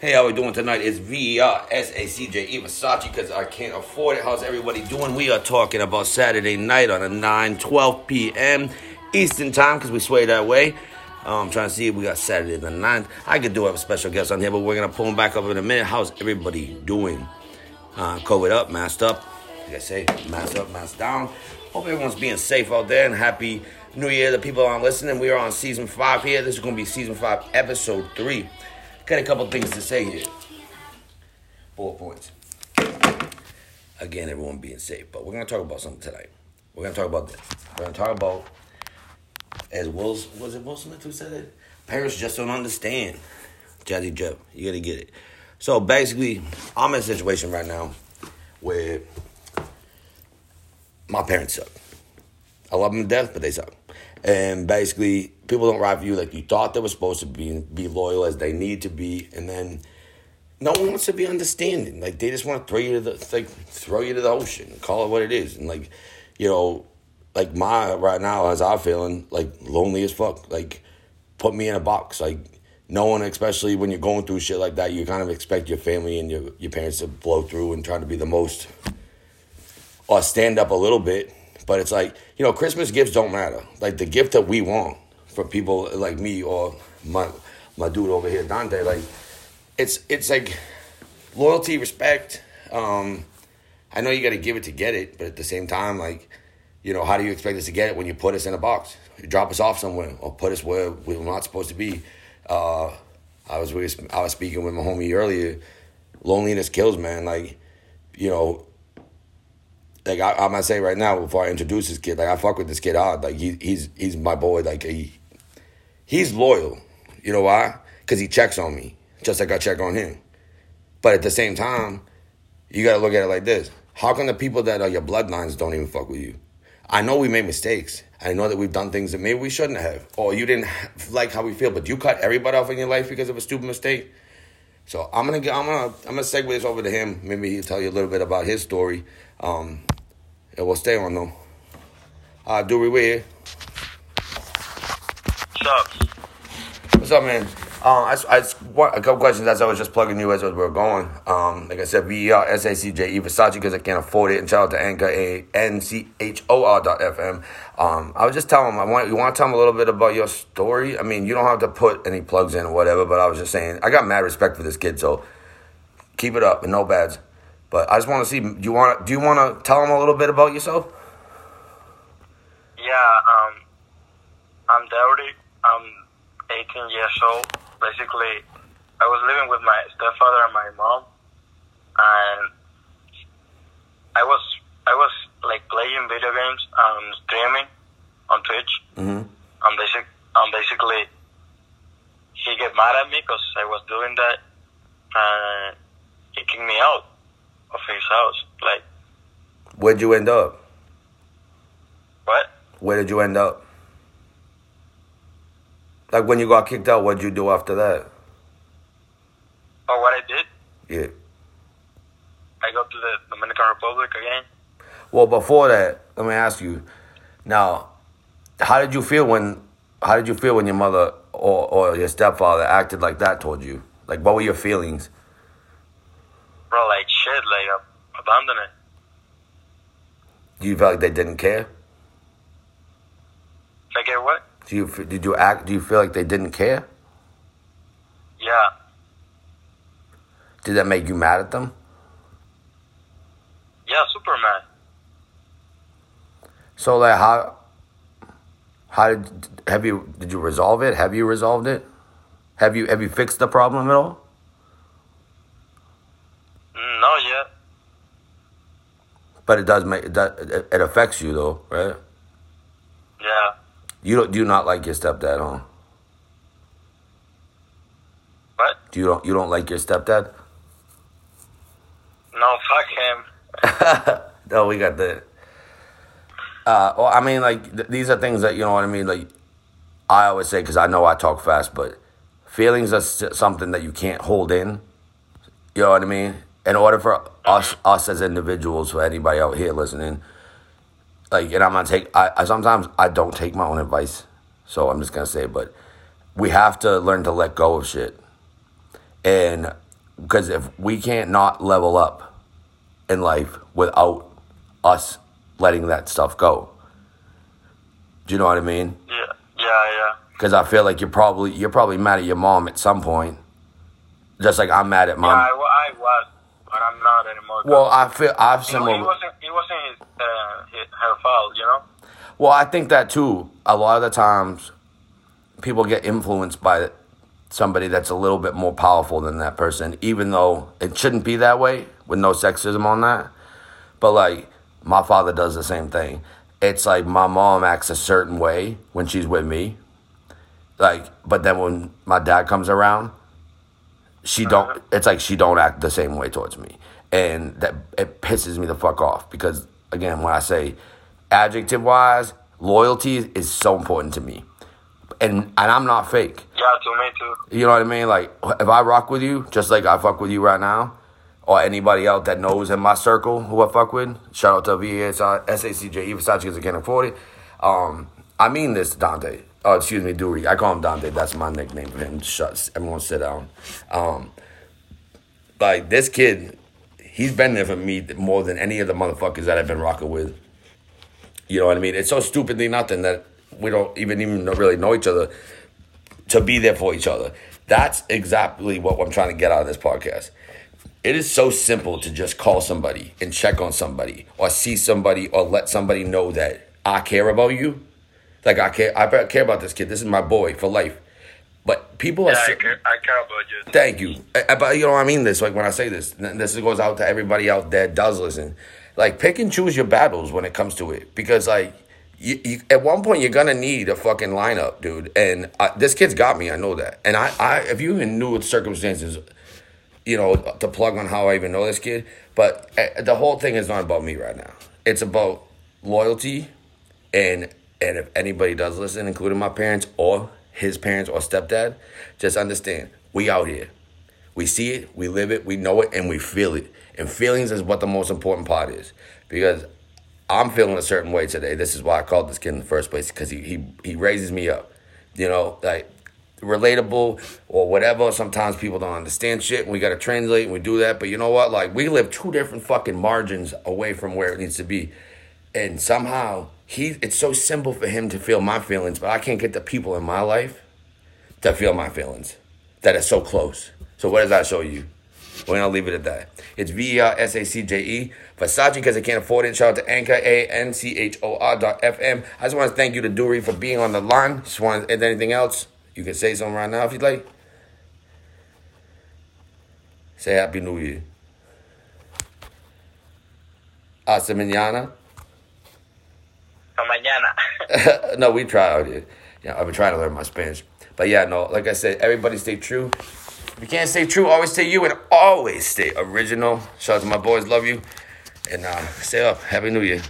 Hey, how we doing tonight? It's V-E-R-S-A-C-J-E Versace because I can't afford it. How's everybody doing? We are talking about Saturday night on a 9, 12 p.m. Eastern time because we sway that way. Um, I'm trying to see if we got Saturday the 9th. I could do have a special guest on here, but we're going to pull him back up in a minute. How's everybody doing? Uh, COVID up, masked up. Like I say, mask up, mask down. Hope everyone's being safe out there and happy New Year. The people are listening. We are on season five here. This is going to be season five, episode three. Got a couple things to say here. Four points. Again, everyone being safe, but we're to talk about something tonight. We're to talk about this. We're to talk about, as Will, was it Will Smith who said it? Parents just don't understand. Jazzy Jeff, you got to get it. So basically, I'm in a situation right now where my parents suck. I love them to death, but they suck. And basically, people don't ride for you like you thought they were supposed to be, be loyal as they need to be, and then no one wants to be understanding. Like they just want to throw you to the like throw you to the ocean, call it what it is, and like you know, like my right now as I'm feeling like lonely as fuck. Like put me in a box. Like no one, especially when you're going through shit like that, you kind of expect your family and your your parents to blow through and try to be the most or stand up a little bit but it's like, you know, Christmas gifts don't matter. Like the gift that we want for people like me or my my dude over here, Dante, like it's it's like loyalty, respect. Um, I know you gotta give it to get it, but at the same time, like, you know, how do you expect us to get it when you put us in a box? You drop us off somewhere or put us where we're not supposed to be. Uh, I was with, I was speaking with my homie earlier. Loneliness kills, man. Like, you know, like I, am gonna say right now before I introduce this kid, like I fuck with this kid hard. Like he, he's he's my boy. Like he he's loyal. You know why? Because he checks on me, just like I check on him. But at the same time, you gotta look at it like this: How come the people that are your bloodlines don't even fuck with you? I know we made mistakes. I know that we've done things that maybe we shouldn't have, or you didn't like how we feel. But you cut everybody off in your life because of a stupid mistake. So I'm gonna get, I'm gonna I'm gonna segue this over to him. Maybe he'll tell you a little bit about his story. Um, and we'll stay on them. Uh, Dewey, we here. What's up? What's up, man? Um, I, I, a couple questions as I was just plugging you as we were going. Um, like I said, V E R S A C J E Versace because I can't afford it. And shout out to Anchor A N C H O R dot FM. Um, I was just telling him I want you want to tell him a little bit about your story. I mean, you don't have to put any plugs in or whatever, but I was just saying I got mad respect for this kid, so keep it up and no bads. But I just want to see. Do you want? Do you want to tell them a little bit about yourself? Yeah, um, I'm Dowdy. I'm 18 years old. Basically, I was living with my stepfather and my mom, and I was I was like playing video games and streaming on Twitch. Mm-hmm. And basic, and basically, he get mad at me because I was doing that, and he kicked me out of his house. Like, where'd you end up? What? Where did you end up? Like when you got kicked out, what'd you do after that? Oh, what I did? Yeah. I go to the Dominican Republic again. Well, before that, let me ask you. Now, how did you feel when? How did you feel when your mother or, or your stepfather acted like that towards you? Like, what were your feelings? Bro, like shit, like abandon it. Do you feel like they didn't care? Like what? Do you did you act? Do you feel like they didn't care? Yeah. Did that make you mad at them? Yeah, super mad. So like how how did have you did you resolve it? Have you resolved it? Have you have you fixed the problem at all? No, yet. But it does make it, does, it affects you though, right? Yeah. You don't do not like your stepdad, huh? What? Do you don't you don't like your stepdad? No, fuck him. no, we got the. Uh, well, I mean, like th- these are things that you know what I mean. Like I always say, because I know I talk fast, but feelings are something that you can't hold in. You know what I mean? In order for us, us as individuals, for anybody out here listening, like, and I'm gonna take. I, I sometimes I don't take my own advice, so I'm just gonna say, but we have to learn to let go of shit. And because if we can't not level up in life without us letting that stuff go. Do you know what I mean? Yeah, yeah, yeah. Because I feel like you're probably you're probably mad at your mom at some point, just like I'm mad at Yeah, mom. I, I was, but I'm not anymore. well, I feel I've it, similar. it wasn't. It wasn't his, uh, his, her fault, you know. Well, I think that too. A lot of the times, people get influenced by somebody that's a little bit more powerful than that person, even though it shouldn't be that way. With no sexism on that, but like my father does the same thing. It's like my mom acts a certain way when she's with me, like, but then when my dad comes around, she don't. It's like she don't act the same way towards me, and that it pisses me the fuck off because again, when I say adjective wise, loyalty is so important to me, and and I'm not fake. Yeah, to me too. You know what I mean? Like if I rock with you, just like I fuck with you right now, or anybody out that knows in my circle who I fuck with, shout out to VSI, SACJ, Versace because I can't afford it. Um, I mean this, Dante. Oh, excuse me, Dury. I call him Dante. That's my nickname for him. Shut. Everyone sit down. Um, like this kid, he's been there for me more than any of the motherfuckers that I've been rocking with. You know what I mean? It's so stupidly nothing that we don't even even really know each other to be there for each other. That's exactly what I'm trying to get out of this podcast. It is so simple to just call somebody and check on somebody or see somebody or let somebody know that I care about you. Like I care I care about this kid. This is my boy for life. But people are Yeah, so- I care, I care about you. Thank you. I- I- But you know what I mean this like when I say this. This goes out to everybody out there that does listen. Like pick and choose your battles when it comes to it because like you, you at one point you're gonna need a fucking lineup, dude. And I, this kid's got me. I know that. And I, I if you even knew the circumstances, you know, to plug on how I even know this kid. But uh, the whole thing is not about me right now. It's about loyalty, and and if anybody does listen, including my parents or his parents or stepdad, just understand we out here. We see it, we live it, we know it, and we feel it. And feelings is what the most important part is. Because I'm feeling a certain way today. This is why I called this kid in the first place, because he, he he raises me up. You know, like relatable or whatever. Sometimes people don't understand shit and we gotta translate and we do that. But you know what? Like we live two different fucking margins away from where it needs to be. And somehow he it's so simple for him to feel my feelings, but I can't get the people in my life to feel my feelings. That is so close. So what does that show you? We're gonna leave it at that. It's V E R S A C J E. Versace because I can't afford it. Shout out to Anchor A N C H O R dot FM. I just want to thank you to Dury for being on the line. Just want and anything else? You can say something right now if you'd like. Say Happy New Year. Hasta mañana. Mañana. no, we try here. Yeah, I've been trying to learn my Spanish. But yeah, no, like I said, everybody stay true. If you can't stay true, always stay you and always stay original. Shout out to my boys, love you. And uh, stay up. Happy New Year.